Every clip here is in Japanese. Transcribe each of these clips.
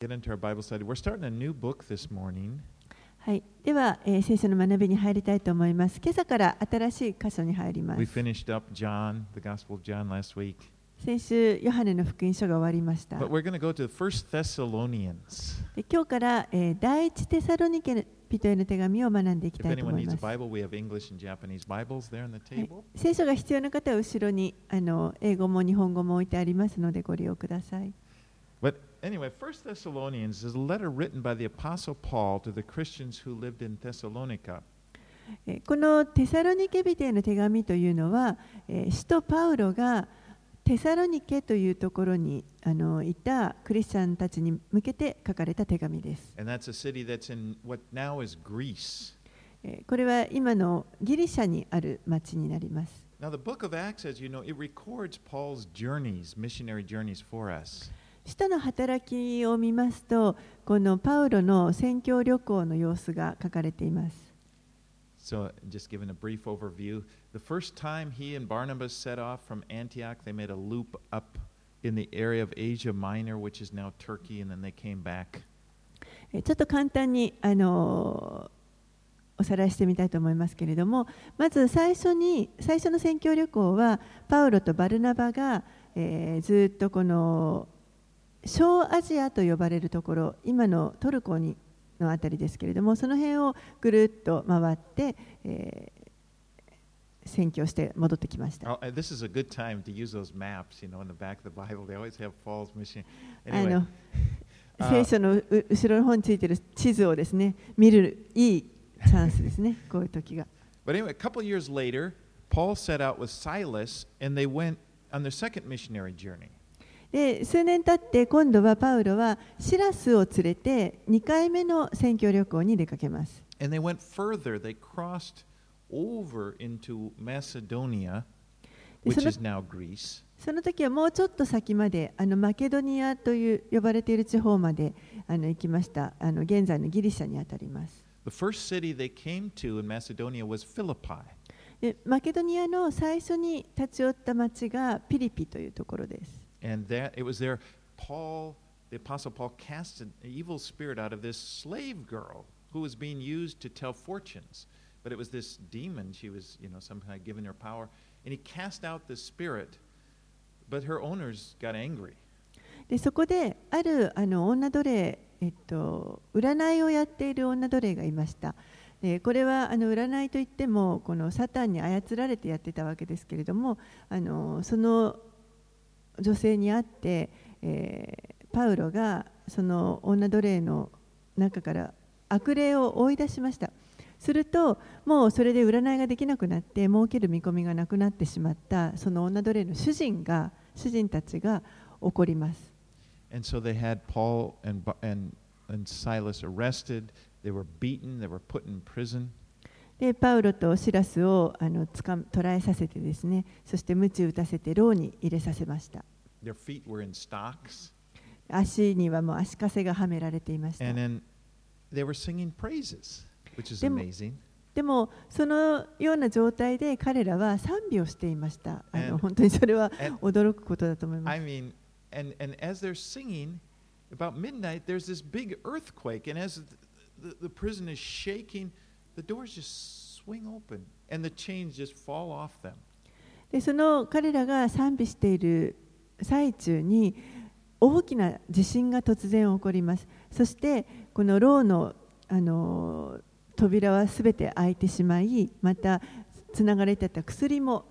get into our Bible study. We're starting a new book this morning. はい、では、えー聖書の学びに入りたいと思います。今朝から新しい箇所に入りま We す。finished up John, the Gospel of John last week. 先週、ヨハネの福音書が終わりました。But we're going to go to First Thessalonians. で今日から、えー第一テサロニケ人への手紙を学んでいき If たいと anyone 思い needs ま a す。Bible, we have English and Japanese Bibles there on the はい table. 聖書が必要な方は後ろにあの英語も日本語も置いてありますのでご利用ください。anyway, First Thessalonians is a letter written by the Apostle Paul to the Christians who lived in Thessalonica. このテサロニケ人への手紙というのは、使徒パウロがテサロニケというところにあのいたクリスチャンたちに向けて書かれた手紙です。これは今のギリシャにある町になります。Now, the book of Acts, as you know, it records Paul's journeys, missionary journeys for us. 使徒の働きを見ますと、このパウロの宣教旅行の様子が書かれています。So, just giving a brief overview, the first time he and Barnabas set off from Antioch, they made a loop up in the area of Asia Minor, which is now Turkey, and then they came back. えーちょっと簡単に、あのーおさらいしてみたいと思いますけれども、まず最初に最初の宣教旅行は、パウロとバルナバが、えーずっとこの小アジアと呼ばれるところ、今のトルコにのあたりですけれども、その辺をぐるっと回って、えー宣教して戻ってきました。Oh, this is a good time to use those maps, you know, in the back of the Bible. They always have Paul's mission. あのあ聖書のう後ろの方についている地図をですね見るいいチャンスですね、こういう時が。but anyway, a couple years later, Paul set out with Silas, and they went on their second missionary journey. で数年経って今度はパウロはシラスを連れて2回目の宣教旅行に出かけます。And they went further. They crossed over into Macedonia, which So the- is now Greece. その時はもうちょっと先まであのマケドニアという呼ばれている地方まであの行きましたあの現在のギリシャにあたります。The first city they came to in Macedonia was Philippi. でマケドニアの最初に立ち寄った町がピリピというところです。And that it was there Paul, the apostle Paul cast an evil spirit out of this slave girl who was being used to tell fortunes. But it was this demon, she was, you know, somehow given her power. And he cast out the spirit, but her owners got angry. でそこであるあの女奴隷、えっと、占いをやっている女奴隷がいました。でこれはあの占いといってもこのサタンに操られてやってたわけですけれどもあのその女性に会って、えーパウロがその女奴隷の中から悪霊を追い出しました。するともうそれで占いができなくなって儲ける見込みがなくなってしまったその女奴隷の主人が主人たちが怒ります。And so they had Paul and, and, and Silas arrested. They were beaten. They were put in prison. でパウロとシラスをあのつか捕らえさせてですねそして鞭打たせて牢に入れさせました Their feet were in stocks. 足にはもう足かせがはめられていました And then they were singing praises, which is Dem- amazing. でもそのような状態で彼らは賛美をしていましたあ And- の本当にそれは and- 驚くことだと思いま I す mean, and, and as they're singing, about midnight, there's this big earthquake. And as the, the, the prison is shaking, the doors just swing open and the chains just fall off them. でその彼らが賛美している最中に大きな地震が突然起こりますそしてこの牢のあの扉はすべて開いてしまいまたつながれていた薬も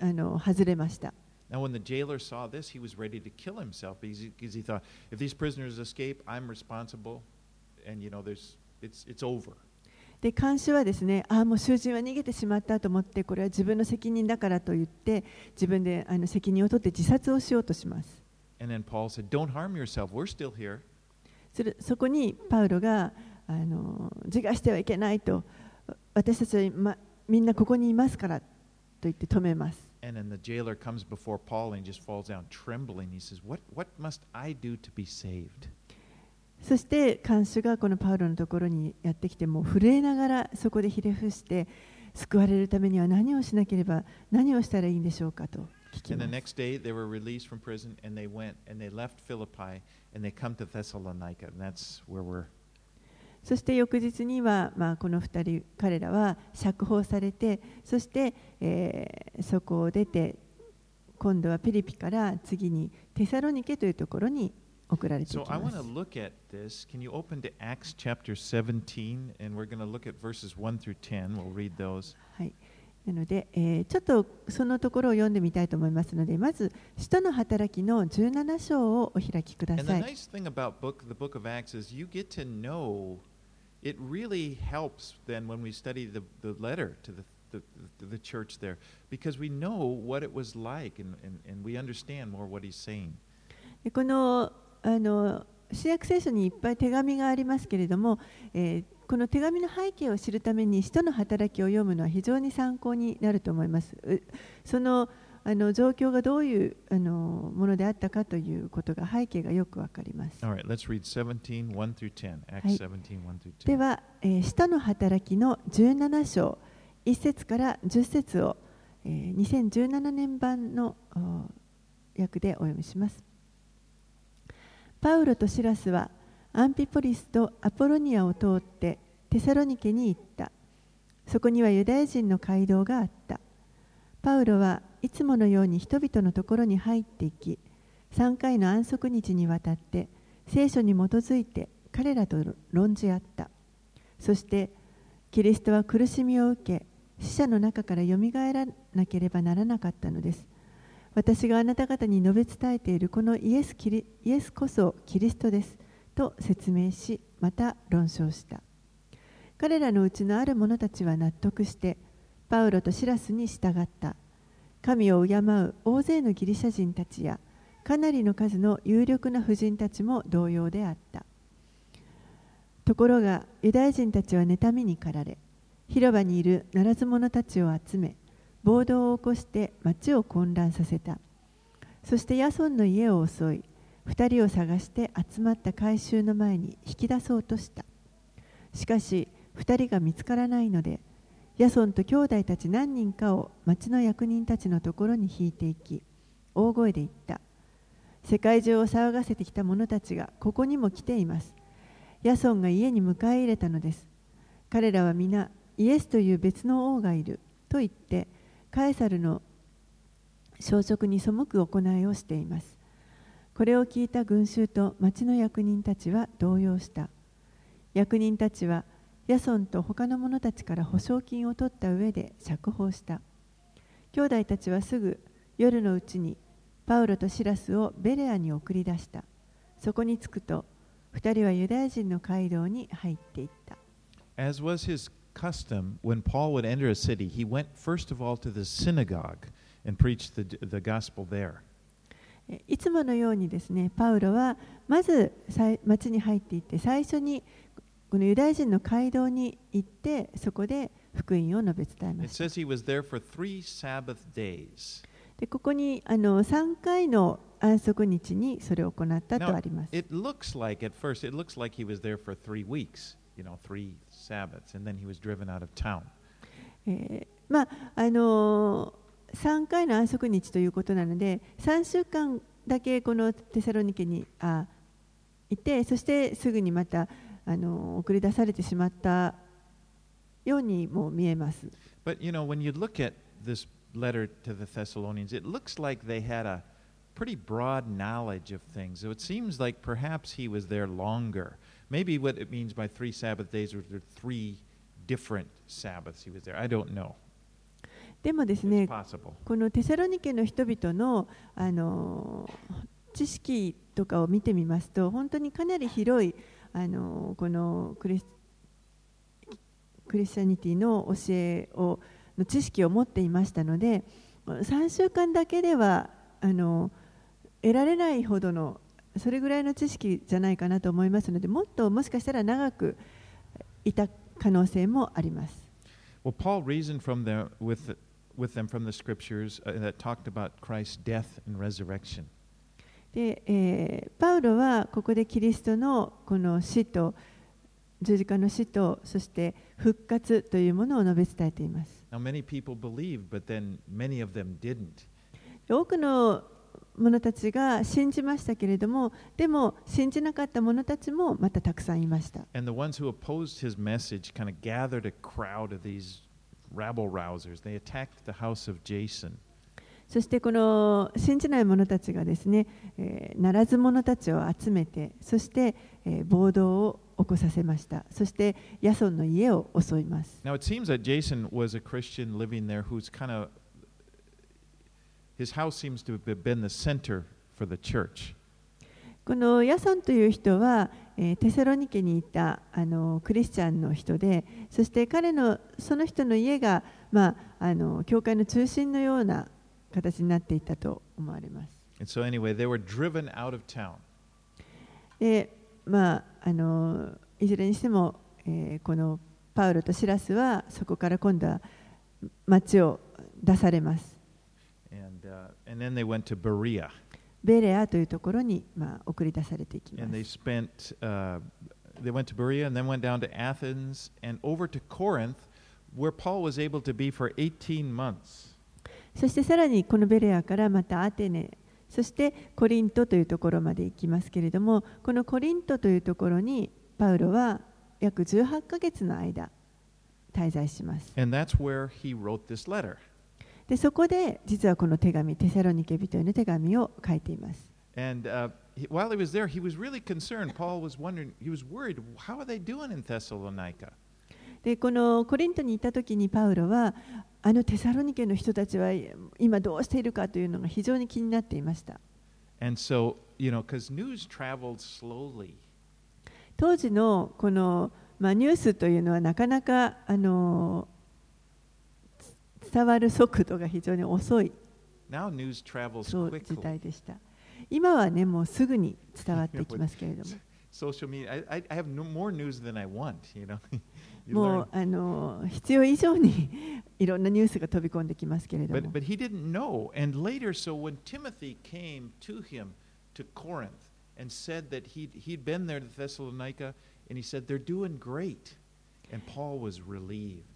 あの外れました Now, when the jailer saw this, he was ready to kill himself because he thought, if these prisoners escape, I'm responsible, and you know, there's, it's, it's over. で監視はですねああもう囚人は逃げてしまったと思ってこれは自分の責任だからと言って自分であの責任を取って自殺をしようとします。Said, そこにパウロがあの自我してはいけないと私たちは今みんなここにいますからと言って止めます。And in the jailer comes before Paul and just falls down trembling. そして看守がこのパウロのところにやってきてもう震えながらそこでひれ伏して救われるためには何をしなければ何をしたらいいんでしょうかと聞聞きま we're そして翌日には、まあ、この2人彼らは釈放されてそして、えーそこを出て今度はピリピから次にテサロニケというところに送られてい So き I ま want to す。look at this. Can you open to Acts chapter 17? And we're going to look at verses 1 through 10. We'll read those. はい、なので、えーちょっとそのところを読んでみたいと思いますのでまず「使徒の働き」の17章をお開きくだ And the さい。nice thing about book, the book of Acts is you get to know. It really helps then when we study the, the letter to the, the, the, church there because we know what it was like and, and, and we understand more what he's saying. でこのあの新約聖書にいっぱい手紙がありますけれども、えーこの手紙の背景を知るために使徒の働きを読むのは非常に参考になると思います。うそのあの状況がどういうあのものであったかということが背景がよくわかります。All right, let's read 17, 1 through 10. Acts はい。17, 1 through 10. では、えー使徒の働きの17章1節から10節を、えー2017年版のお訳でお読みします。パウロとシラスはアンピポリスとアポロニアを通ってテサロニケに行った。そこにはユダヤ人の街道があった。パウロはいつものように人々のところに入っていき、3回の安息日にわたって聖書に基づいて彼らと論じ合った。そしてキリストは苦しみを受け死者の中からよみがえらなければならなかったのです私があなた方に述べ伝えているこのイエスキリイエスこそキリストですと説明しまた論証した。彼らのうちのある者たちは納得してパウロとシラスに従った。神を敬う大勢のギリシャ人たちやかなりの数の有力な婦人たちも同様であった。ところがユダヤ人たちは妬みに駆られ広場にいるならず者たちを集め暴動を起こして町を混乱させた。そしてヤソンの家を襲い2人を探して集まった改宗の前に引き出そうとした。しかし2人が見つからないのでヤソンと兄弟たち何人かを町の役人たちのところに引いていき大声で言った。世界中を騒がせてきた者たちがここにも来ています。ヤソンが家に迎え入れたのです。彼らは皆イエスという別の王がいると言ってカエサルの消息に背く行いをしています。これを聞いた群衆と町の役人たちは動揺した。役人たちはヤソンと他の者たちから保証金を取った上で釈放した。兄弟たちはすぐ夜のうちにパウロとシラスをベレアに送り出した。そこに着くと2人はユダヤ人の街道に入っていった。As was his custom, when Paul would enter a city, he went first of all to the synagogue and preached the, the gospel there. えいつものようにですねパウロはまずさい町に入っていって最初にこのユダヤ人の街道に行ってそこで福音を述べ伝えま It した says he was there for three Sabbath days. でここにあの3回の安息日にそれを行ったと Now, あります it looks like, at first, it looks like he was there for three weeks, you know, three Sabbaths, and then he was driven out of town. えーまああの3回の安息日ということなので3週間だけこのテサロニケにあいてそしてすぐにまたあの送り出されてしまったようにも見えます。 But, you know, when you look at this letter to the Thessalonians, it looks like they had a pretty broad knowledge of things. So it seems like perhaps he was there longer. Maybe what it means by three Sabbath days or three different Sabbaths he was there. I don't know. でもですね、このテサロニケの人々の,あの知識とかを見てみますと、本当にかなり広いあのこのクリ,スクリスチャニティの教えをの知識を持っていましたので、3週間だけではあの得られないほどのそれぐらいの知識じゃないかなと思いますのでもっともしかしたら長くいた可能性もあります。Well, Paul reasoned from the, with, with them from the scriptures uh, that talked about Christ's death and resurrection. で、えーパウロはここでキリストのこの死と十字架の死とそして復活というものを述べ伝えています。Now, many people believed, but then many of them didn't. 多くの者たちが信じましたけれども、でも信じなかった者たちもまたたくさんいました。そしてこの信じない者たちがですね、えー、ならず者たちを集めて、そして、えー、暴動を起こさせました。そして、ヤソの家を襲います。His house seems to have been the center for the church. このヤソンという人は、えーテセロニケにいたあのクリスチャンの人で、そして彼のその人の家が、まあ、あの教会の中心のような形になっていたと思われます。And so anyway, they were driven out of town. で、まあ、あのいずれにしても、えーこのパウロとシラスはそこから今度は町を出されます。And, uh, and then they went to Berea. ベレアというところに、まあ、送り出されていきま And they す。 spent, uh, they went to Berea and then went down to Athens and over to Corinth, where Paul was able to be for 18 months. そしてさらにこのベレアからまたアテネ、そしてコリントというところまで行きますけれども、このコリントというところにパウロは約18ヶ月の間滞在します。 And that's where he wrote this letter. でそこで実はこの手紙、テセロニケ人への手紙を書いています。And uh, he, while he was there, he was really concerned. Paul was wondering, he was worried, how are they doing in Thessalonica? でこのコリントにいた時にパウロはあのテサロニケの人たちは今どうしているかというのが非常に気になっていました。And so, you know, because news traveled slowly. 当時のこの、まあ、ニュースというのはなかなかあのつ伝わる速度が非常に遅い Now news travels そう時 quickly. 代でした。今はねもうすぐに伝わっていきますけれども Social media, I, I, I have no, more news than I want, you know. you も.うあの必要以上にいろんなニュースが飛び込んできますけれど But, も but he didn't know. And later, so when Timothy came to him to Corinth and said that he'd, he'd been there to Thessalonica, and he said, They're doing great. And Paul was relieved.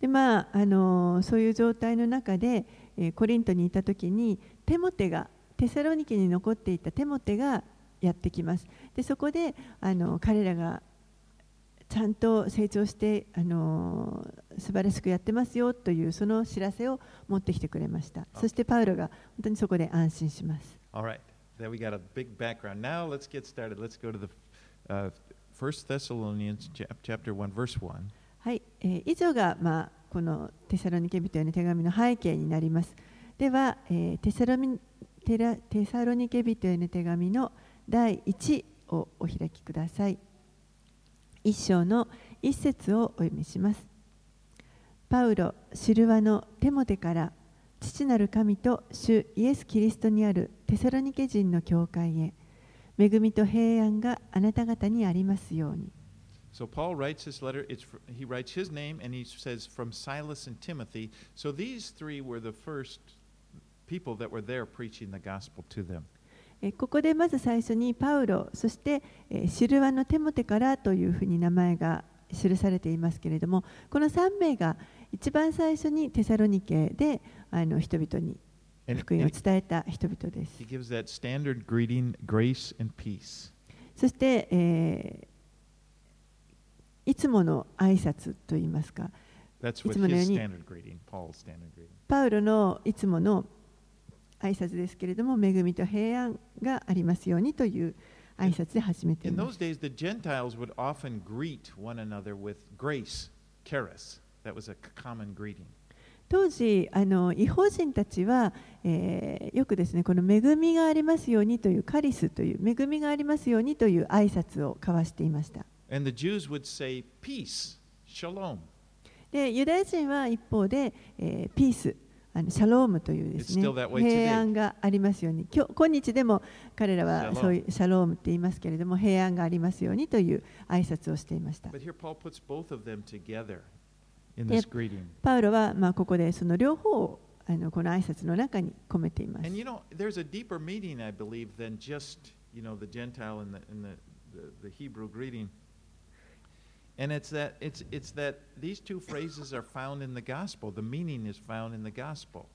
でまあ、あのそういう状態の中で、えーコリントにいた時にテモテがテサロニケに残っていたテモテがやってきますでそこであの彼らがちゃんと成長してあの素晴らしくやってますよというその知らせを持ってきてくれましたそしてパウロが本当にそこで安心します All right. Then we got a big background. Now let's get started. Let's go to the uh, 1 Thessalonians chap- chapter 1, verse 1. はい、えー以上が、まあ、このテサロニケ人への手紙の背景になります。では、えーテサロミテラテサロニケ人への手紙の第1をお開きください。一章の一節をお読みします。パウロ、シルワのテモテから父なる神と主イエス・キリストにあるテサロニケ人の教会へ恵みと平安があなた方にありますように。So Paul writes this letter. It's fr- he writes his name and he says from Silas and Timothy. So these three were the first people that were there preaching the gospel to them. えーここでまず最初にパウロ、そして、えーシルワのテモテからというふうに名前が記されていますけれども、この3名が一番最初にテサロニケであの人々に福音を伝えた人々です。そして、えーいつもの挨拶と言いますか。いつものように。パウロのいつもの挨拶ですけれども、恵みと平安がありますようにという挨拶で始めています。当時、あの違法人たちは、えー、よくですね、この恵みがありますようにというカリスという恵みがありますようにという挨拶を交わしていました。で、ユダヤ人は一方で、えー、ピース、あのシャロームというです、ね、平安がありますように。今日、今日でも彼らはそういうシャロームって言いますけれども、平安がありますようにという挨拶をしていました。パウロはまあここでその両方をあのこの挨拶の中に込めています。And you know, And it's that it's it's that these two phrases are found in the gospel. The meaning is found in the gospel.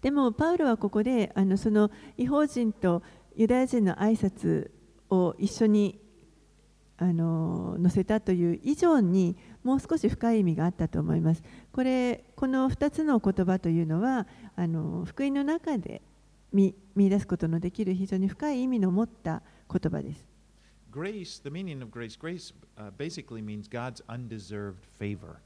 でもパウロはここであのその違法人とユダヤ人の挨拶を一緒にあの載せたという以上にもう少し深い意味があったと思います。これこの2つの言葉というのはあの福音の中で見見出すことのできる非常に深い意味の持った言葉です。Grace, the meaning of grace, grace uh, basically means God's undeserved favor.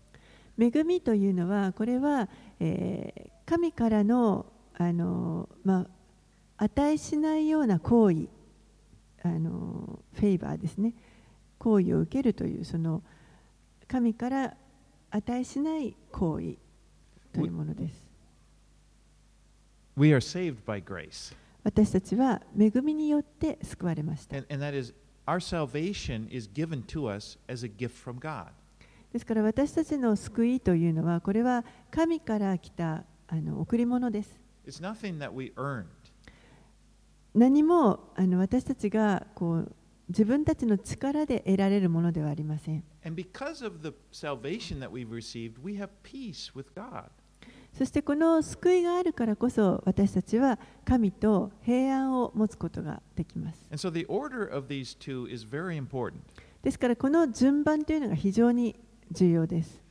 恵みというのはこれは、えー神からのあの、まあ、値しないような行為あのフェイバーですね行為を受けるというその神から値しない行為というものです We are saved by grace. 私たちは恵みによって救われました And, and that is, ですから私たちの救いというのはこれは神から来たあの贈り物です。何もあの私たちがこう自分たちの力で得られるものではありません。そしてこの救いがあるからこそ私たちは神と平安を持つことができます。ですからこの順番というのが非常に重要です。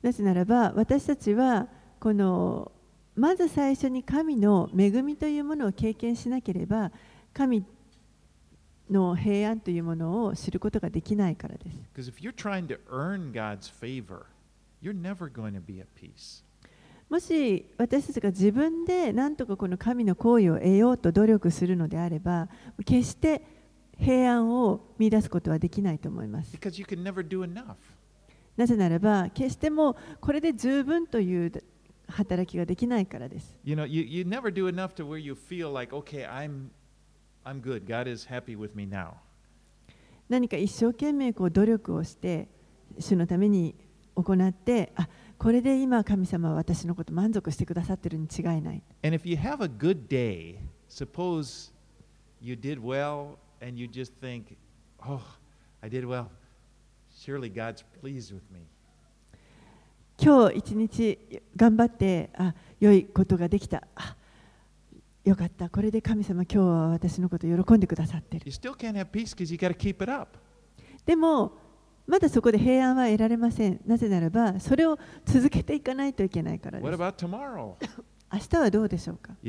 なぜならば私たちはこのまず最初に神の恵みというものを経験しなければ神との平安というものを知ることができないからです。もし私たちが自分で何とかこの神の行為を得ようと努力するのであれば、決して平安を見いだすことはできないと思います。なぜならば、決してもこれで十分という働きができないからです。I'm good. God is happy with me now. 何か一生懸命こう努力をして主のために行ってあこれで今神様は私のこと満足してくださってるに違いない And if you have a good day, suppose you did well and you just think, oh, I did well. Surely God's pleased with me. 今日一日頑張ってあ良いことができたあよかった、これで神様、今日は私のこと喜んでくださってる。でも、まだそこで平安は得られません。なぜならば、それを続けていかないといけないからです。明日はどうでしょうか？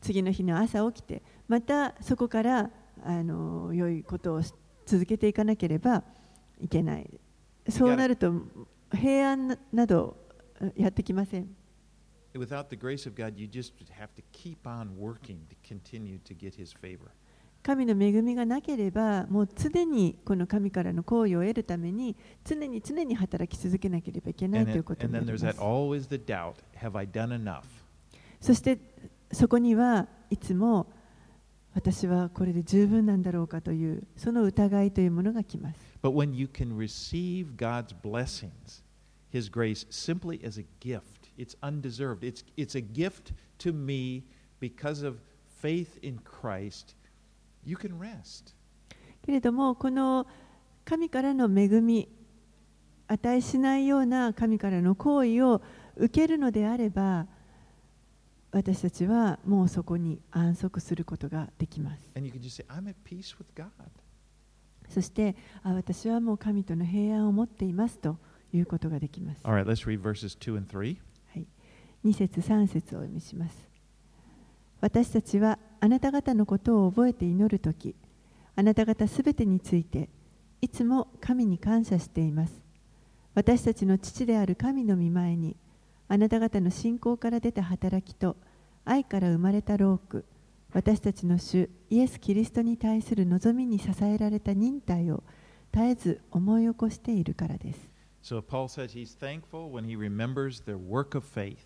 次の日の朝起きて、またそこからあの良いことを続けていかなければいけない。そうなると、平安など、やってきません Without the grace of God, you just have to keep on working to continue to get His favor. 神の恵みがなければもう常にこの神からの行為を得るために常に常に働き続けなければいけないということになります doubt? そしてそこにはいつも私はこれで十分なんだろうかというその疑いというものが来ます But when you can receive God's blessings, His grace, simply as a gift, it's undeserved. It's, it's a gift to me because of faith in Christ. You can rest. けれどもこの神からの恵み値しないような神からの行為を受けるのであれば私たちはもうそこに安息することができます And you can just say, I'm at peace with God. そしてあ私はもう神との平安を持っていますということができます。All right, let's read verses 2 and 3. 2節3節をお読みします。私たちはあなた方のことを覚えて祈るときあなた方すべてについていつも神に感謝しています。私たちの父である神の御前にあなた方の信仰から出た働きと愛から生まれた労苦私たちの主イエス・キリストに対する望みに支えられた忍耐を絶えず思い起こしているからです So Paul says he's thankful when he remembers their work of faith.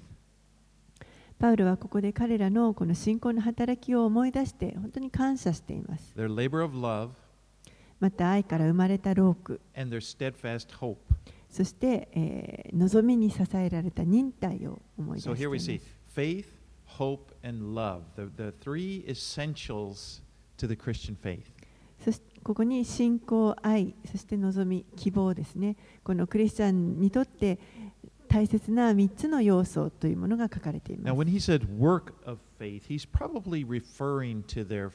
パウロはここで彼らのこの信仰の働きを思い出して本当に感謝しています。 their labor of love, また愛から生まれた労苦、 and their steadfast hope. そして、えー望みに支えられた忍耐を思い出 So してい here ま we す see。faith, hope, and love, the, the three essentials to the Christian faith. ここに信仰、愛、そして望み、希望ですね。このクリスチャンにとって大切な3つの要素というものが書かれていま Now, す when。he said work of faith, he's probably referring to their,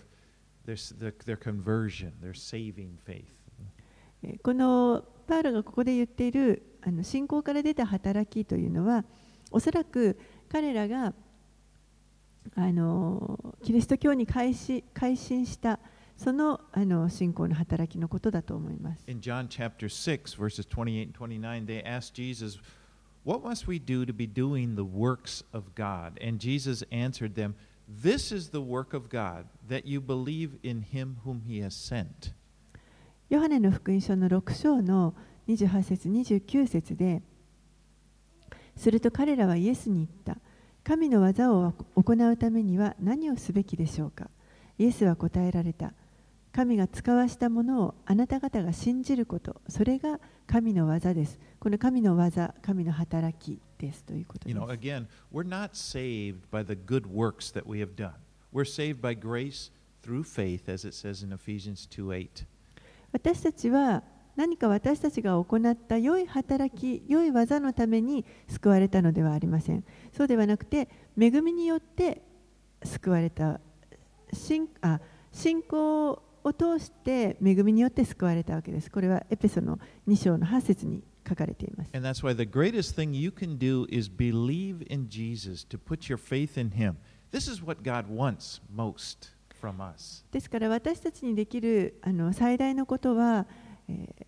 their, their, their conversion, their saving faith. えーこのパウロがここで言っているあの信仰から出た働きというのはおそらく彼らがあのキリスト教に改し改心したそのあの信仰の働きのことだと思います。In John chapter 6, verses 28 and 29, they asked Jesus, What must we do to be doing the works of God? And Jesus answered them, This is the work of God, that you believe in him whom he has sent. ヨハネの福音書の6章の28節29節ですると彼らはイエスに言った神の技を行うためには何をすべきでしょうかイエスは答えられた神が使わしたものをあなた方が信じることそれが神の技ですこの神の技神の働きですということで You す know, again, we're not saved by the good works that we have done. We're saved by grace through faith, as it says in Ephesians 2 8. 私たちは何か私たちが行った良い働き、良い技のために救われたのではありません。そうではなくて、恵みによって救われた、信あ信仰を通して恵みによって救われたわけです。これはエペソの2章の8節に書かれています。And that's why the greatest thing you can do is believe in Jesus, to put your faith in him. This is what God wants most from us. ですから私たちにできるあの最大のことは、えー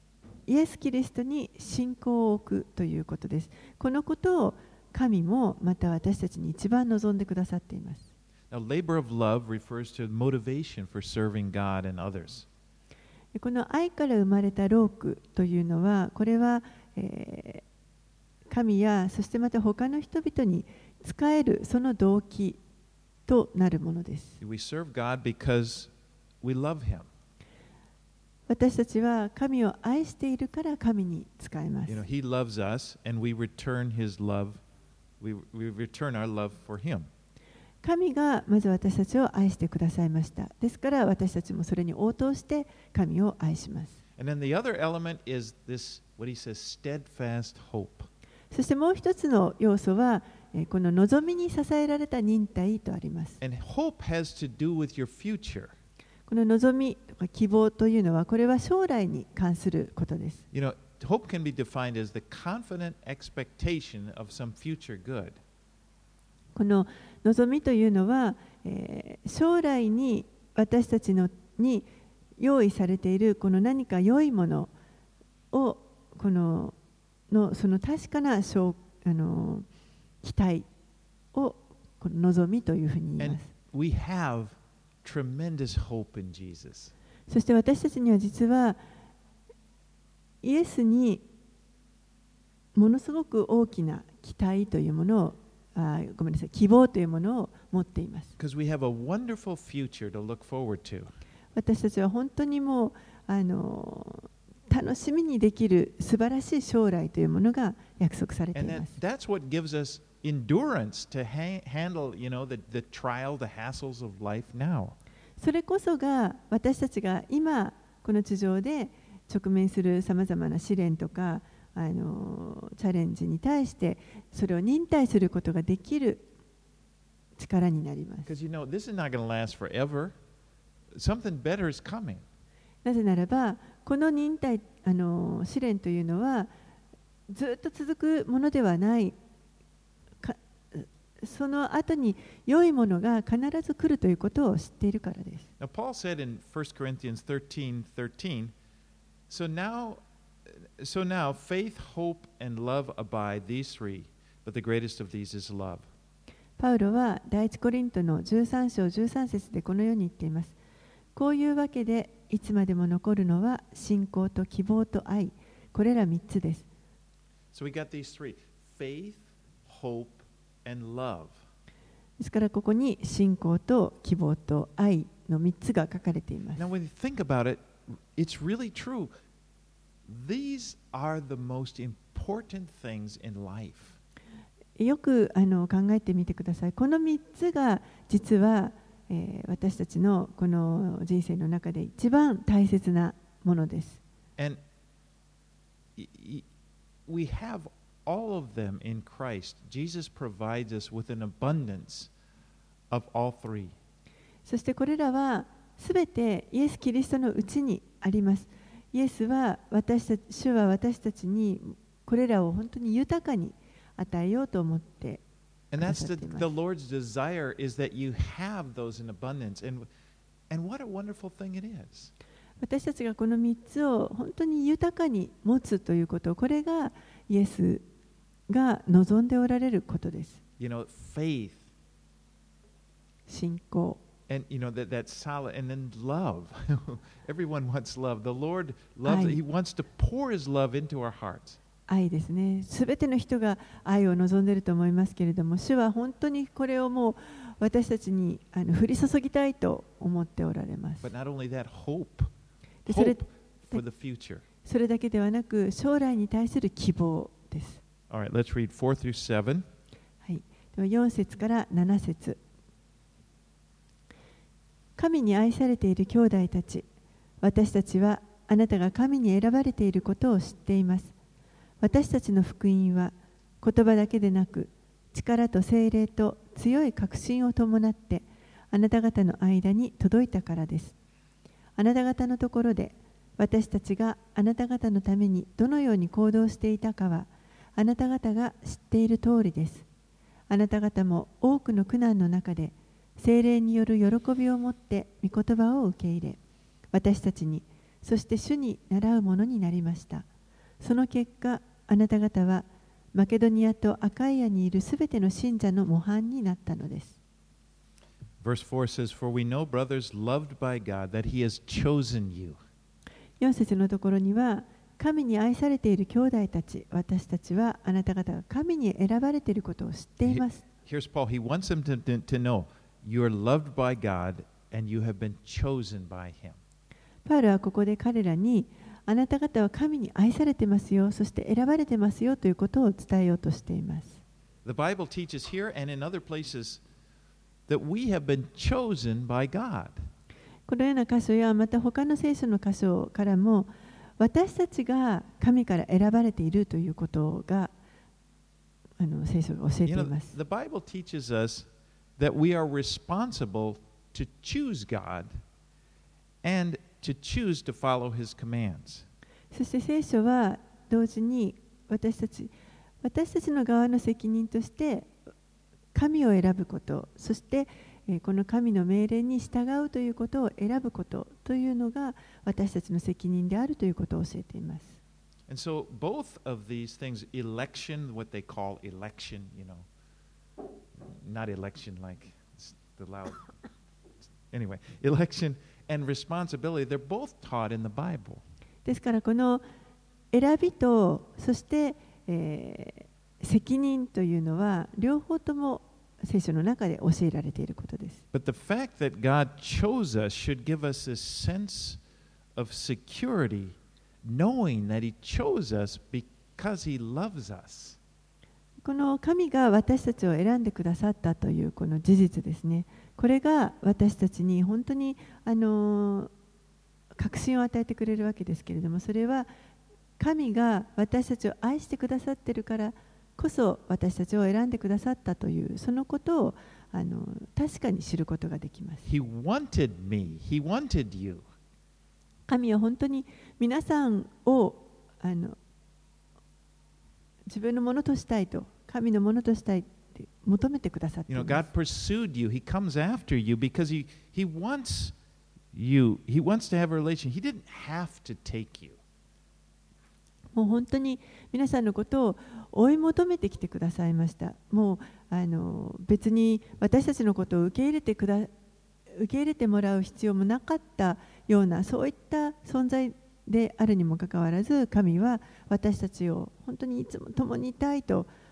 イエス・キリストに信仰を置くということです。このことを神もまた私たちに一番望んでくださっています。Now, labor of love refers to motivation for serving God and others. でこの愛から生まれたロークというのは、これは、えー神やそしてまた他の人々に仕えるその動機となるものです。 We serve God because we love him. 私たちは神を愛しているから神に仕えます You。know, he loves us, and we return his love. We, we return our love for him. 神がまず私たちを愛してくださいました。ですから私たちもそれに応答して神を愛します。そしてもう一つの要素は、この望みに支えられた忍耐とあります。この望み、希望というのは、これは将来に関することです。この望みというのは、えー将来に私たちのに用意されているこの何か良いものをこののその確かな証あの期待をこの望みというふうに言います。we have tremendous hope in Jesus. そして私たちには実はイエスにものすごく大きな期待というものをあごめんなさい希望というものを持っています。私たちは本当にもうあの楽しみにできる素晴らしい将来というものが約束されています。それこそが私たちが今この地上で直面する様々な試練とか、あのチャレンジに対してそれを忍耐することができる力になります。なぜならば、この忍耐あの試練というのはずっと続くものではない。その後に良いものが必ず来るということを知っているからです。Now, so now faith, hope, and love abide, these three, but the greatest of these is love. パウロは第一コリントの13章13節でこのように言っています。こういうわけでいつまでも残るのは信仰と希望と愛、これら3つです。So we got these three faith, hope, and love. ですからここに信仰と希望と愛の3つが書かれています。Now, when you think about it, it's really true. These are the most important things in life. よくあの考えてみてください。この3つが実は、えー私たちのこの人生の中で一番大切なものです。And we have all of them in Christ. Jesus provides us with an abundance of all three. そしてこれらはすべてイエス・キリストのうちにあります。イエスは私たち、主は私たちにこれらを本当に豊かに与えようと思って、And that's the, くださっています。the Lord's desire is that you have those in abundance. And, and what a wonderful thing it is. 私たちがこの3つを本当に豊かに持つということ、これがイエスが望んでおられることです。You know, faith 信仰、and you know that that's solid and then love. Everyone wants love. The Lord loves he wants to pour his love into our hearts. 愛ですね。すべての人が愛を望んでいると思いますけれども、主は本当にこれをもう私たちにあの降り注ぎたいと思っておられます But。not only that, hope. でそれ Hope for the future. それだけではなく、将来に対する希望です。Right, let's read 4 through 7. はい、では4節から7節神に愛されている兄弟たち、私たちはあなたが神に選ばれていることを知っています。私たちの福音は言葉だけでなく、力と精霊と強い確信を伴ってあなた方の間に届いたからです。あなた方のところで私たちがあなた方のためにどのように行動していたかはあなた方が知っている通りです。あなた方も多くの苦難の中で精霊による喜びを持って御言葉を受け入れ私たちにそして主に習うものになりましたその結果あなた方はマケドニアとアカイアにいるすべての信者の模範になったのです Verse 4 says, For we know, brothers, loved by God, that He has chosen you. 4節のところには神に愛されている兄弟たち私たちはあなた方が神に選ばれていることを知っています Here's Paul. He wants them to, to, to know you're loved by God and you have been chosen by Him. パウルはここで彼らにあなた方は神に愛されてますよそして選ばれてますよということを伝えようとしています The Bible teaches here and in other places that we have been chosen by God. このような箇所やまた他の聖書の箇所からも私たちが神から選ばれているということがあの聖書が教えて You い know, ます。 the Bible teaches us that we are responsible to choose God and to choose to follow His commands. そして聖書は同時に私たち私たちの側の責任として神を選ぶことそしてえーこの神の命令に従うということを選ぶことというのが私たちの責任であるということを教えています。And so both of these things, election, what they call election, you know, not election like s- the loud. Anyway, election and responsibility, they're both taught in the Bible. ですからこの選びとそして、えー責任というのは両方とも聖書の中で教えられていることです。 But the fact that God chose us should give us a sense of security, knowing that He chose us because He loves us. この神が私たちを選んでくださったというこの事実ですね。これが私たちに本当にあの確信を与えてくれるわけですけれども、それは神が私たちを愛してくださっているからこそ私たちを選んでくださったというそのことをあの確かに知ることができます。He wanted me, He wanted you. 神は本当に皆さんをあの自分のものとしたいと神のものとしたいって求めてくださってい You know, ま God す。pursued you. He comes after you because he, he wants you. He wants to have a relation. He didn't have to take you. もう本当に皆さんのことを追い求めてきてくださいました。もうあの別に私たちのことを受け入れてくだ受け入れてもらう必要もなかったようなそういった存在であるにもかかわらず神は私たちを本当にいつも共にいたいと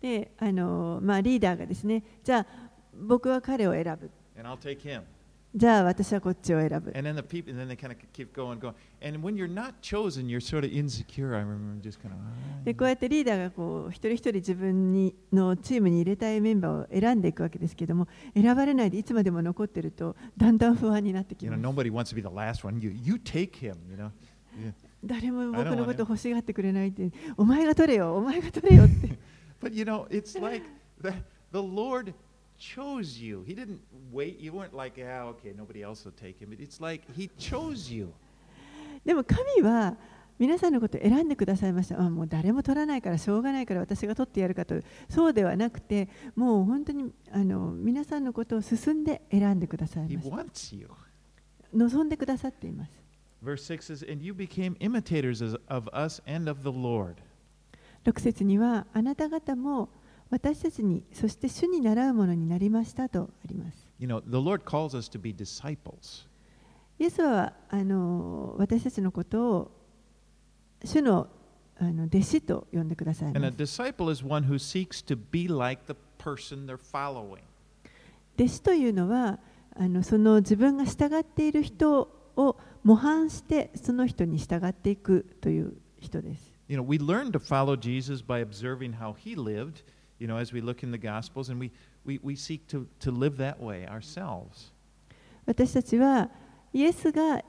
であの、まあ、リーダーがですね、じゃあ僕は彼を選ぶ。じゃあ私はこっちを選ぶ。で、こうやってリーダーがこう一人一人自分にのチームに入れたいメンバーを選んでいくわけですけども、選ばれないでいつまでも残ってると、だんだん不安になってきます。誰も僕のこと欲しがってくれないって、お前が取れよ、お前が取れよって。But you know, it's like the, the Lord chose you. He didn't wait. You weren't like, yeah, okay, nobody else will take him. It's like He chose you. でも神は皆さんのことを選んでくださいましたあもう誰も取らないからしょうがないから私が取ってやるかとそうではなくてもう本当にあの皆さんのことを進んで選んでくださいまし.望んでくださっています Verse 6 says, And you became imitators of us and of the Lord. 6節にはあなた方も私たちにそして主に習うものになりましたとあります You know, the Lord calls us to be disciples. イエスはあの私たちのことを主のあの弟子と呼んでください And ま a す disciple is one who seeks to be like the person they're following. 弟子というのはあのその自分が従っている人を模範してその人に従っていくという人です。You know, we learn to follow Jesus by observing how he lived, you know, as we look in the Gospels, and we, we, we seek to, to live that way ourselves. 私たちはイエスが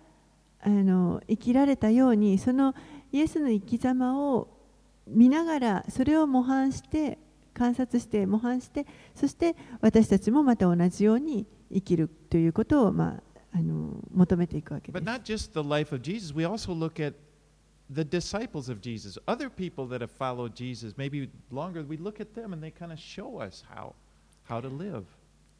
あの生きられたようにそのイエスの生き様を見ながらそれを模範して観察して模範してそして私たちもまた同じように生きるということを、まあ、あの求めていくわけで But す。 not just the life of Jesus, we also look at the disciples of Jesus, other people that have followed Jesus, maybe longer, we look at them and they kind of show us how, how to live.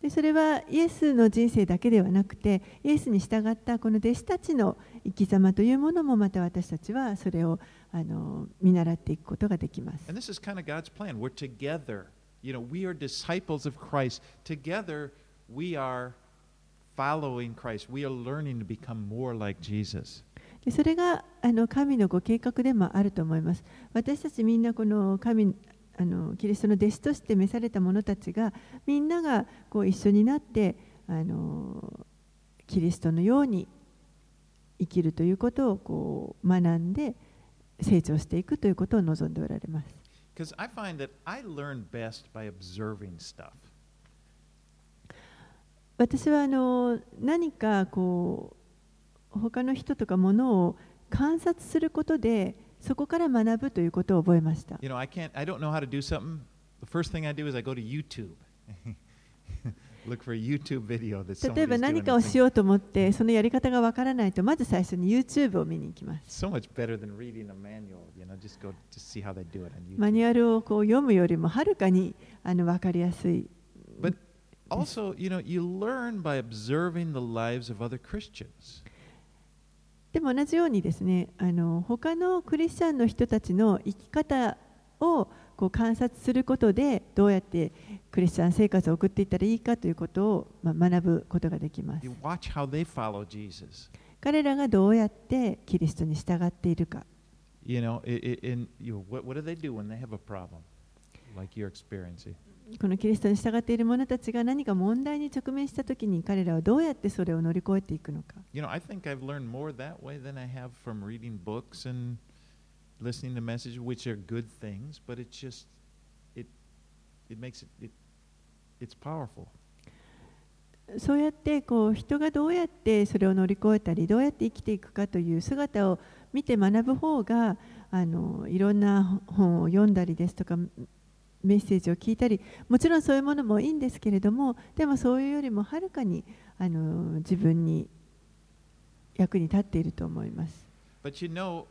でそれはイエスの人生だけではなくてイエスに従ったこの弟子たちの生き様というものもまた私たちはそれをあの見習っていくことができます。 And this is kind of God's plan. We're together. You know, we are disciples of Christ. Together, we are following Christ. We are learning to become more like Jesus. でそれがあの神のご計画でもあると思います。私たちみんなこの神あのキリストの弟子として召された者たちがみんながこう一緒になってあのキリストのように生きるということをこう学んで成長していくということを望んでおられます。Because I find that I learn best by observing stuff. 私はあの何かこう他の人とかものを観察することでそこから学ぶということを覚えました。You know, I can't, I don't know how to do something. The first thing I do is I go to YouTube. Look for a YouTube video that 例えば何.かをしようと思ってそのやり方がわからないとまず最初に YouTube を見に行きます So much better than reading a manual. You know, just go to see how they do it on マ YouTube. ニュアルをこう読むよりもはるかにあの分かりやすい But also, you know, you learn by observing the lives of other Christians. でも同じようにですね、あの他のクリスチャンの人たちの生き方をこう観察することで、どうやってクリスチャン生活を送っていったらいいかということを、ま、学ぶことができます。彼らがどうやってキリストに従っているか。このキリストに従っている者たちが何か問題に直面した時に彼らはどうやってそれを乗り越えていくのか。そうやってこう人がどうやってそれを乗り越えたりどうやって生きていくかという姿を見て学ぶ方があのいろんな本を読んだりですとかメッセージを聞いたりもちろんそういうものもいいんですけれどもでもそういうよりもはるかにあの自分に役に立っていると思います。But you know,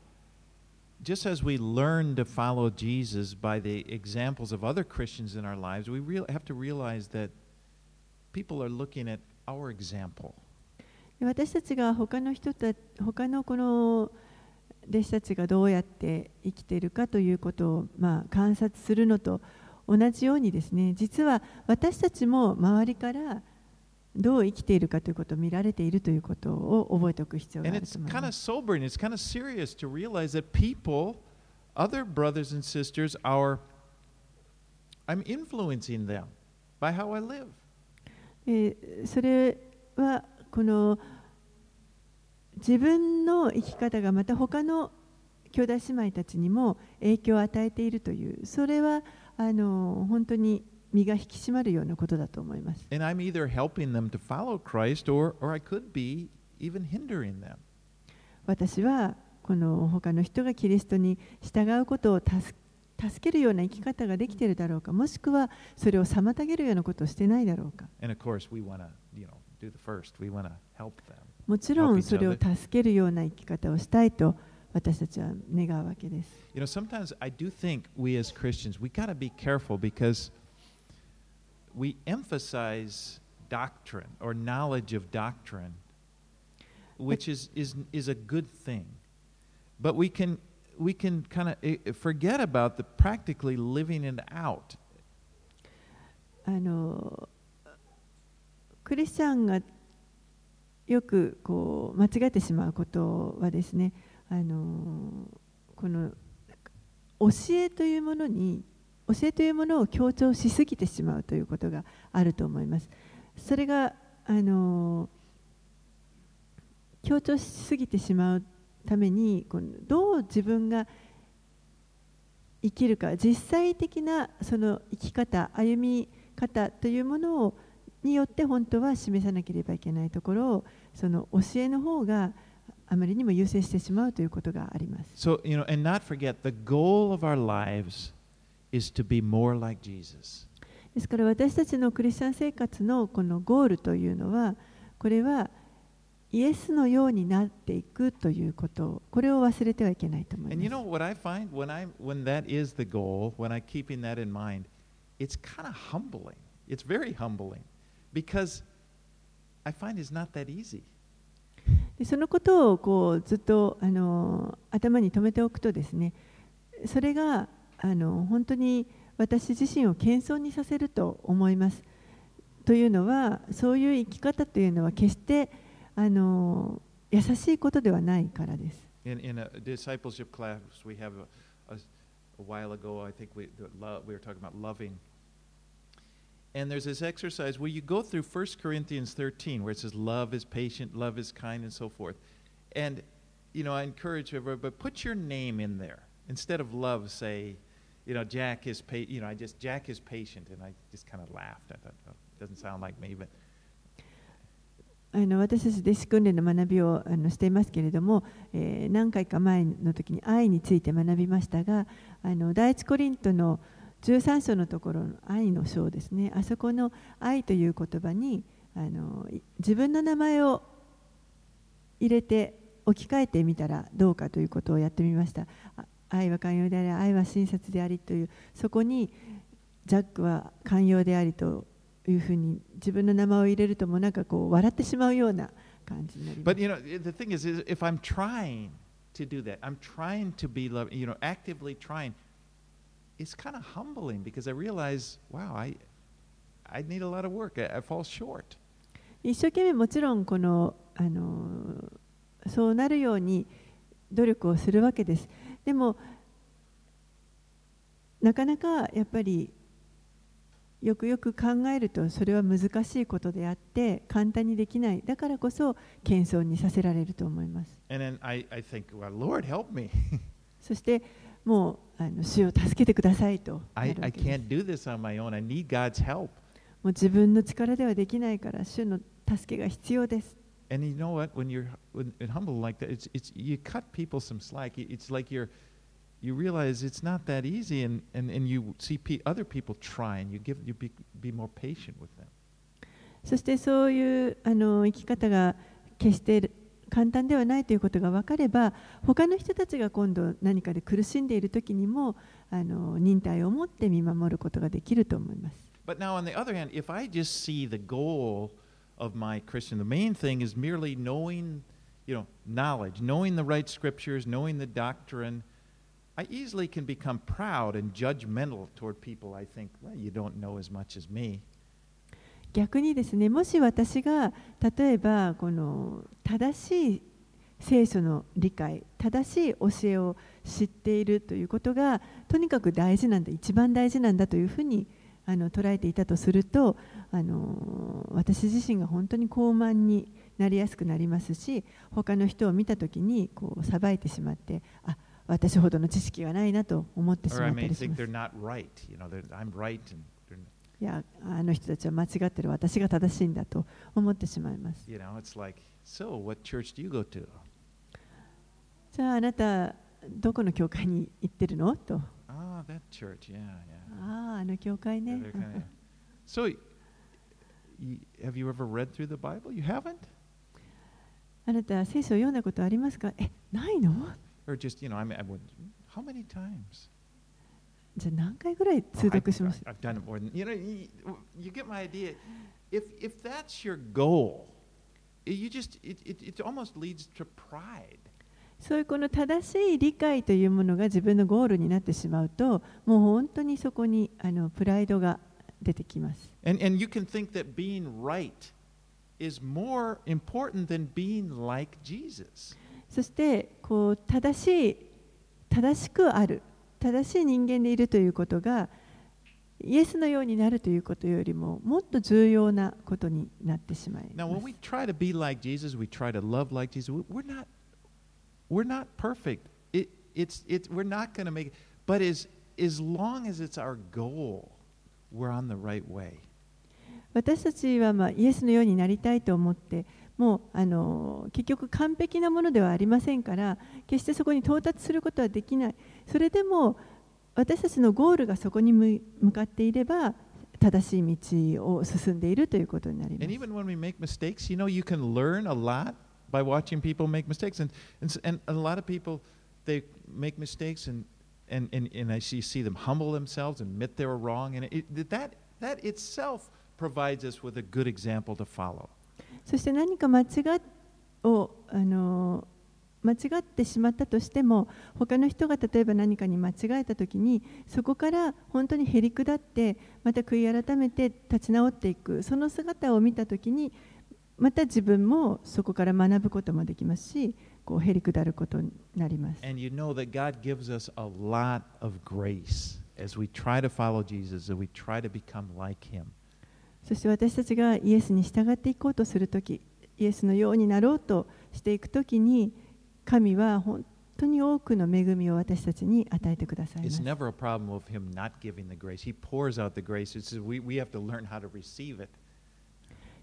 just as we learn to follow Jesus by the examples of other Christians in our lives, we real, have to realize that people are looking at our example. 私たちが他の人た他のこの弟子たちがどうやって生きているかということを、まあ、観察するのと同じようにですね実は私たちも周りからどう生きているかということを見られているということを覚えておく必要が。そ、え、それはこの自分の生き方がまた他の兄弟姉妹たちにも影響を与えているという。それは、あの本当に身が引き締まるようなことだと思います。私はこの他の人がキリストに従うことを助,助けるような生き方ができているだろうか、もしくはそれを妨げるようなことをしていないだろうか。もちろんそれを助けるような生き方をしたいと。私たちは願うわけです。 You know, sometimes I do think we as Christians, we got to be careful because we emphasize doctrine or knowledge of doctrine, which is, is, is a good thing. But we can, we can kind of forget about the practically living it out. あのクリスチャンがよくこう間違ってしまうことはですね あのこの教えというものに教えというものを強調しすぎてしまうということがあると思います。それがあの強調しすぎてしまうためにこのどう自分が生きるか実際的なその生き方歩み方というものをによって本当は示さなければいけないところをその教えの方があまりにも優先してしまうということがあります。So, you know, and not forget the goal of our lives is to be more like Jesus. ですから私たちのクリスチャン生活のこのゴールというのはこれはイエスのようになっていくということこれを忘れてはいけないと思い And you ま know す。what I find when I when that is the goal, when I keeping that in mind, it's kind of humbling. It's very humbling because I find it's not that easy. でそのことをこうずっとあの頭に留めておくとですねそれがあの本当に私自身を謙遜にさせると思います。というのはそういう生き方というのは決してあの優しいことではないからです。In, in a. And there's this exercise where you go through 1 Corinthians 13, where it says, Love is patient, love is kind, and so forth. And, you know, I encourage everybody, but put your name in there. Instead of love, say, you know, Jack is, pa- you know, I just, Jack is patient. And I just kind of laughed. I thought, oh, doesn't sound like me, but あの私たち弟子訓練の学びをあのしていますけれども、えー何回か前の時に愛について学びましたがあの第一コリントの 13章のところの愛の章ですねあそこの愛という言葉にあの自分の名前を入れて置き換えてみたらどうかということをやってみました愛は寛容であり愛は親切でありというそこにジャックは寛容でありというふうに自分の名前を入れるともなんかこう笑ってしまうような感じになります But you know, the thing is, is, if I'm trying to do that, I'm trying to be loving, you know, actively trying. it's kind of humbling because I realize, wow, I, need a lot of work. I, I fall short. そうなるように努力をするわけです。でも、なかなかやっぱりよくよく考えるとそれは難しいことであって簡単にできない。だからこそ謙遜にさせられると思います。そして、もうあの主を助けてくださいとな I, る I can't do this on my own. I need God's help. もう自分の力ではできないから主の助けが必要です And you know what? When you're when, humble like that, it's, it's, you cut people some slack. It's like you're, you realize it's not that easy, and, and, and you see pe- other people trying. You, give, you be, be more patient with them. そしてそういうあの生き方が決して簡単ではないということが分かれば他の人たちが今度何かで苦しんでいる時にもあの忍耐を持って見守ることができると思います。But now, on the other hand, if I just see the goal of my Christian, the main thing is merely knowing, you know, knowledge, knowing the right scriptures, knowing the doctrine, I easily can become proud and judgmental toward people. I think, well, you don't know as much as me. 逆にですねもし私が例えばこの正しい聖書の理解正しい教えを知っているということがとにかく大事なんだ一番大事なんだというふうにあの捉えていたとするとあの私自身が本当に高慢になりやすくなりますし他の人を見た時にこう裁いてしまってあ私ほどの知識がないなと思ってしま I ったりします。いやあの人たちは間違ってる私が正しいんだと思ってしまいます you know, it's like, so what church do you go to? じゃああなたどこの教会に行ってるのと Ah, that church. Yeah, yeah. あああの教会ね so, y- y- have you ever read through the Bible? You haven't? あなた聖書を読んだことありますかえないの Or just, you know, I mean, I would, how many times? じゃあ何回ぐらい Oh, 通読します I've done it more than, you know, you, you get my idea. If, if that's your goal, you just, it, it, it almost leads to pride. そういうこの正しい理解というものが自分のゴールになってしまうともう本当にそこにあのプライドが出てきます And, and you can think that being right is more important than being like Jesus. そしてこう正しい正しくある正しい人間でいるということがイエスのようになるということよりももっと重要なことになってしまいます。私たちはまあイエスのようになりたいと思って、もうあの結局完璧なものではありませんから、決してそこに到達することはできない。それでも私たちのゴールがそこに向向かっていれば正しい道を進んでいるということになりま And す even when we make mistakes, you know, you can learn a lot by watching people make mistakes. And, and, and a lot of people, they make mistakes and, and, and, and I see, see them humble themselves, admit they were wrong. And it, that, that itself provides us with a good example to follow. そして何か間違っをあの間違ってしまったとしても他の人が例えば何かに間違えた時にそこから本当にへり下ってまた悔い改めて立ち直っていくその姿を見た時にまた自分もそこから学ぶこともできますしこうへり下ることになります。And you know that God gives us a lot of grace as we try to follow Jesus, as we try to become like Him. そして私たちがイエスに従っていこうとするとき、イエスのようになろうとしていくときに、神は本当に多くの恵みを私たちに与えてくださいま。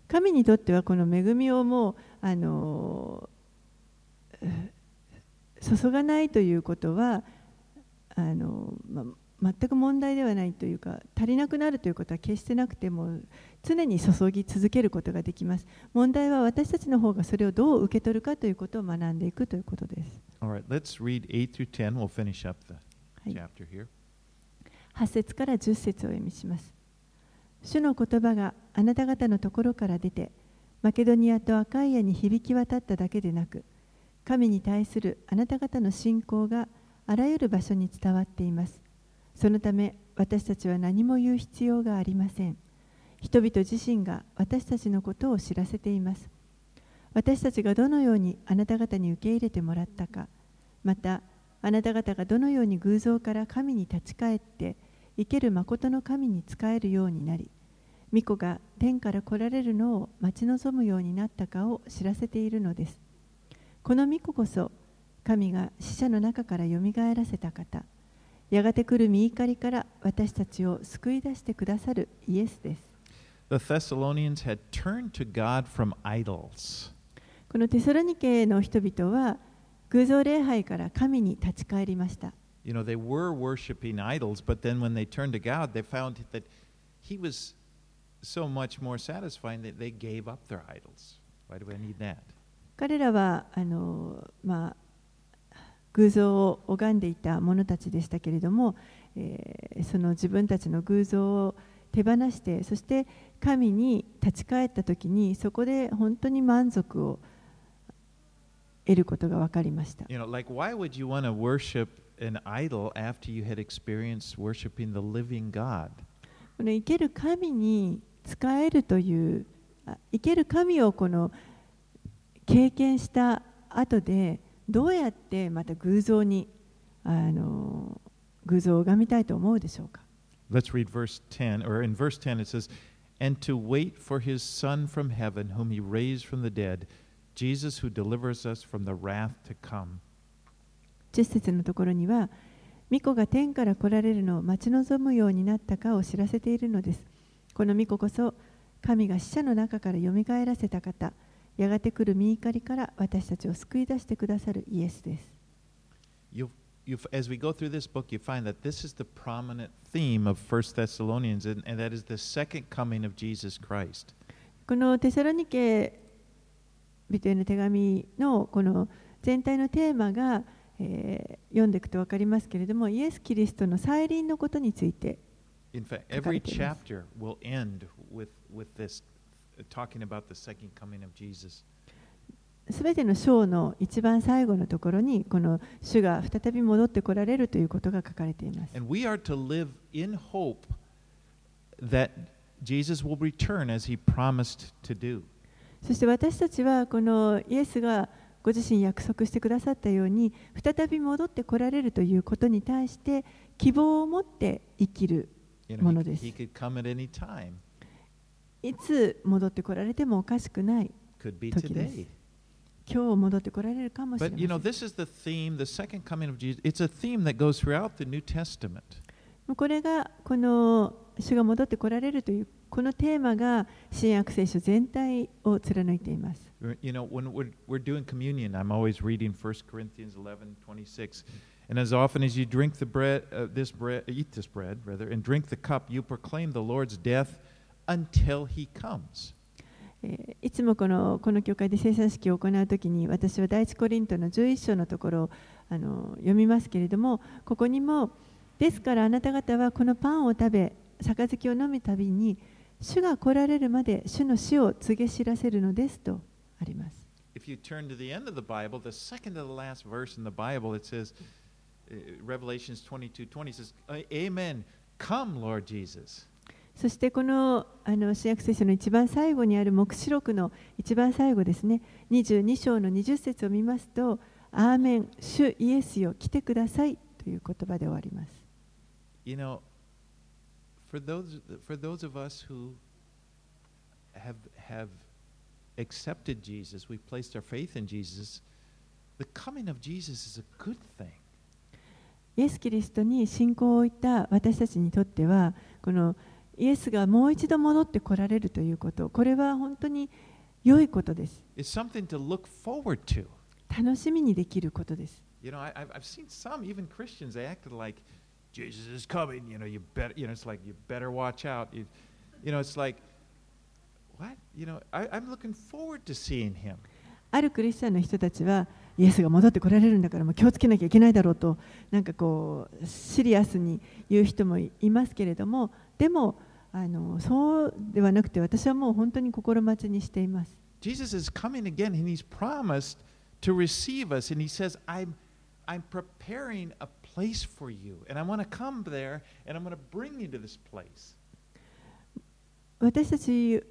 神にとってはこの恵みをもう、あの、注がないということはあのま、全く問題ではないというか、足りなくなるということは決してなくて。も常に注ぎ続けることができます問題は私たちの方がそれをどう受け取るかということを学んでいくということです All right, let's read 8 through 10. We'll finish up the はい chapter here. 8節から10節をお読みします。主の言葉があなた方のところから出て、マケドニアとアカイアに響き渡っただけでなく、神に対するあなた方の信仰があらゆる場所に伝わっています。そのため私たちは何も言う必要がありません。人々自身が私たちのことを知らせています。私たちがどのようにあなた方に受け入れてもらったか、またあなた方がどのように偶像から神に立ち返って生ける誠の神に仕えるようになり御子が天から来られるのを待ち望むようになったかを知らせているのです。この御子こそ神が死者の中からよみがえらせた方。やがて来る御怒りから私たちを救い出してくださるイエスです。The Thessalonians had turned to God from idols. このテサロニケの人々は偶像礼拝から神に立ち返りました You know, they were worshiping idols, but then when they turned to God, they found that He was so much more satisfying that they gave up their idols. Why do I need that? 彼らはあの、まあ、偶像を拝んでいた者たちでしたけれども、えーその自分たちの偶像を 手放してそして神に立ち返った時にそこで本当に満足を得ることが分かりました。You know, like, why would you want to worship an idol after you had experienced worshiping the living God? この生ける神に使えるというあ生ける神をこの経験した後でどうやってまた偶像にあの偶像を拝みたいと思うでしょうか？Let's read verse 10, or in verse 10 it says, And to wait for his Son from heaven, whom he raised from the dead, Jesus who delivers us from the wrath to come. 10節のところには巫女が天から来られるのを待ち望むようになったかを知らせているのですこの巫女こそ神が死者の中からよみがえらせた方やがて来る見怒りから私たちを救い出してくださるイエスです You, you, as we go through this book, you find that this is the prominent theme of 1 Thessalonians, and, and that is the second coming of Jesus Christ. このテサロニケ人への手紙のこの全体のテーマが、えー読んでいくと分かりますけれどもイエス・キリストの再臨のことについて In fact, 書かれ every ています。 chapter will end with, with this, uh, talking about the second coming of Jesus. すべての章の一番最後のところにこの主が再び戻ってこられるということが書かれています。And we are to live in hope that Jesus will return as he promised to do. そして私たちはこのイエスがご自身約束してくださったように再び戻ってこられるということに対して希望を持って生きるものです he could come at any time. いつ戻ってこられてもおかしくない時です today. 今日戻ってこられるかもしれ But ま you せ know, ん this is the theme, the second coming of Jesus. It's a theme that goes throughout the New Testament. これがこの主が戻ってこられるというこのテーマが新約聖書全体を貫いています。 You know, when we're, we're doing communion, I'm always reading 1 Corinthians 11, 26. And as often as you drink the bread, uh, this bread, eat this bread, rather, and drink the cup, you proclaim the Lord's death until he comes. いつもこのこの教会で生産式を行うときに私は第一コリントの11章のところをあの読みますけれどもここにもですからあなた方はこのパンを食べ杯を飲むたびに主が来られるまで主の死を告げ知らせるのですとあります。If you turn to the end of the Bible, the second to the last verse in the Bible, it says, Revelations 22 20 says, Amen. Come, Lord Jesus. そしてこのあの新約聖書の一番最後にある黙示録の一番最後ですね22章の20節を見ますと「アーメン主イエスよ来てください」という言葉で終わります。You know, for those, for those of us who have, have accepted Jesus, we've placed our faith in Jesus, the coming of Jesus is a good thing. イエス・キリストに信仰を置いた私たちにとってはこのイエスがもう一度戻ってこられるということこれは本当に良いことです.楽しみにできることです You know, I, I've seen some, even Christians, they acted like Jesus is coming. You know, you better, you know, it's like you better watch out. You, you know, it's like, what? You know, I, I'm looking forward to seeing him. あるクリスチャンの人たちはイエスが戻ってこられるんだからもう気をつけなきゃいけないだろうとなんかこうシリアスに言う人もいますけれどもでもあのそうではなくて私はもう本当に心待ちにしています Jesus is coming again, and he's promised to receive us. And he says, I'm, I'm preparing a place for you. And I want to come there, and I'm going to bring you to this place. 私たち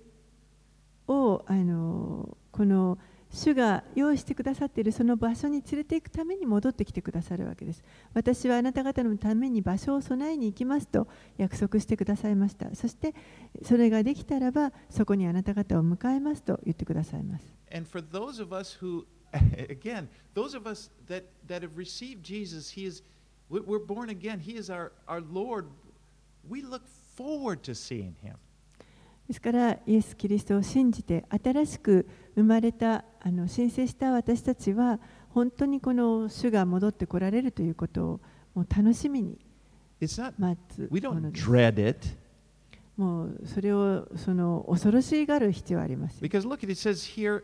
をあのこの主が用意してくださっているその場所に連れて行くために戻ってきてくださるわけです。私はあなた方のために場所を備えに行きますと約束してくださいました。そしてそれができたらばそこにあなた方を迎えますと言ってくださいます。And for those of us who, again, those of us that, that have received Jesus, he is, we- we're born again. He is our, our Lord. We look forward to seeing him. ですからイエス・キリストを信じて新しく生まれたあの申請した私たちは本当にこの主が戻ってこられるということをもう楽しみに待つものです。もうそれをその恐ろしがる必要はあります。Because look, it says here,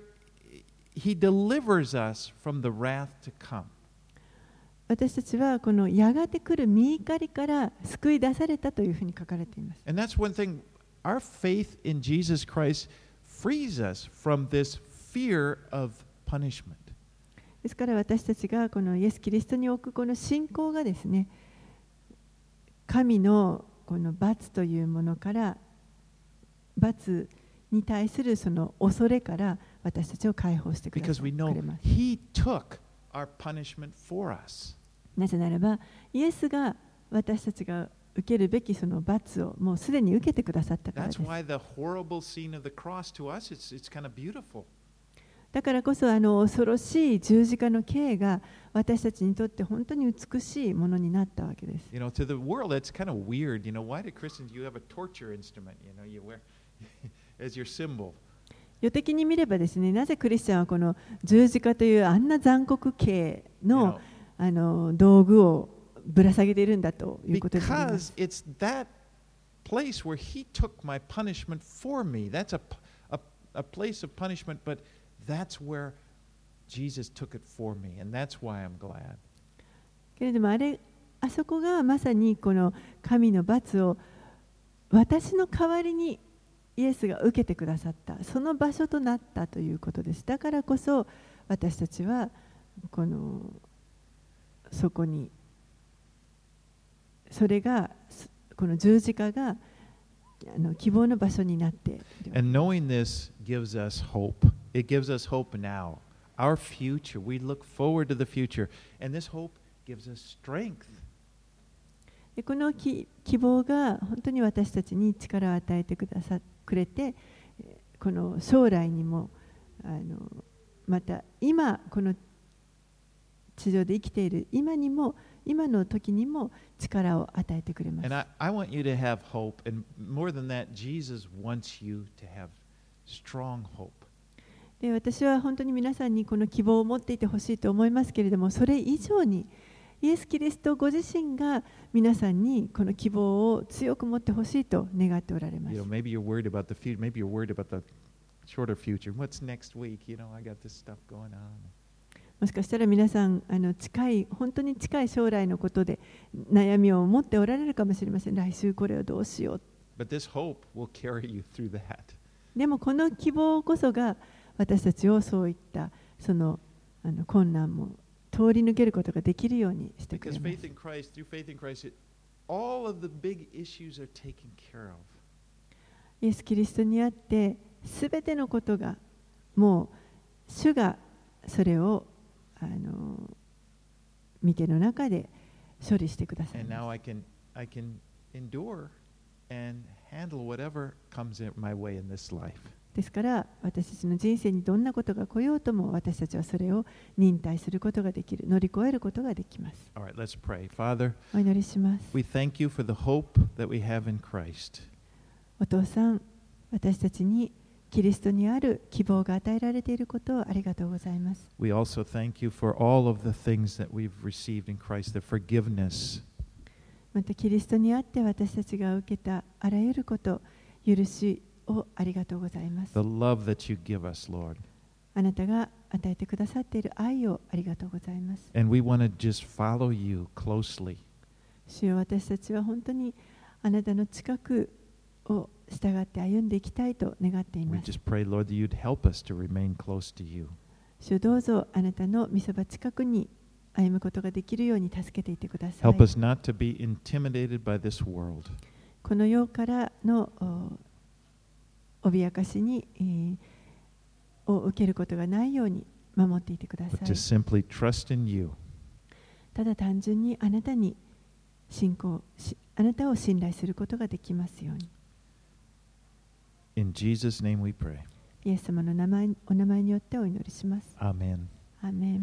he delivers us from the wrath to come. 私たちはこのやがて来る見怒りから救い出されたというふうに書かれています。And that's one thing, our faith in Jesus Christ frees us from this fear of punishment. ですから私たちがこのイエス・キリストに置くこの信仰がですね、神のこの罰というものから罰に対するその恐れから私たちを解放してくれます。He took our punishment for us. なぜならば、イエスが私たちが受けるべきその罰をもうすでに受けてくださったからです。だからこそあの恐ろしい十字架の刑が私たちにとって本当に美しいものになったわけです。You know, to the world, it's kind of weird. You know, why do Christians, you have a torture instrument, you know, you wear as your symbol. 世的に見ればですね、なぜクリスチャンはこの十字架というあんな残酷刑のあの道具をぶら下げているんだということになります。because it's that place where He took my punishment for me. That's a, a, a place of punishment, but that's where Jesus took it for me, and that's why I'm glad. けれどもあれあそこがまさにこの神の罰を私の代わりにイエスが受けてくださった。その場所となったということです。だからこそ私たちはこのそこにそれがすこの十字架があの希望の場所になって。いる And knowing this gives us hope. It gives us hope now. Our future, we look forward to the future, and this hope gives us strength. でこのき希望が本当に私たちに力を与えてくださくれてえーこの将来にもあのまた今この地上で生きている今にも今の時にも力を与えてくれます And I, I want you to have hope, and more than that, Jesus wants you to have strong hope. で私は本当に皆さんにこの希望を持っていてほしいと思いますけれどもそれ以上にイエス・キリストご自身が皆さんにこの希望を強く持ってほしいと願っておられます。もしかしたら皆さん、あの近い本当に近い将来のことで悩みを持っておられるかもしれません。来週これをどうしよう。でもこの希望こそが私たちをそういったそのあの困難も通り抜けることができるようにしてください。イエス・キリストにあって、すべてのことがもう主がそれをあの見ての中で処理してください。ですから私たちの人生にどんなことが来ようとも私たちはそれを忍耐することができる乗り越えることができます All right, let's pray. Father, お祈りします we thank you for the hope that we have in Christ. お父さん私たちにキリストにある希望が与えられていることをありがとうございます We also thank you for all of the things that we've received in Christ, the forgiveness, またキリストにあって私たちが受けたあらゆること許しをありがとうございます the love that you give us, Lord. あなたが与えてくださっている愛をありがとうございます And we want to just follow you closely. 主よ私たちは本当にあなたの近くを従って歩んでいきたいと願ってい We ます just pray, Lord, that you'd help us to remain close to you. 主よどうぞあなたの御そば近くに歩むことができるように助けていてください Help us not to be intimidated by this world, この世からのお脅かしに、えーを受けることがないように守っていてください.ただ単純にあなたに信仰しあなたを信頼することができますように In Jesus' name we pray. イエス様の名前お名前によってお祈りします Amen. アーメン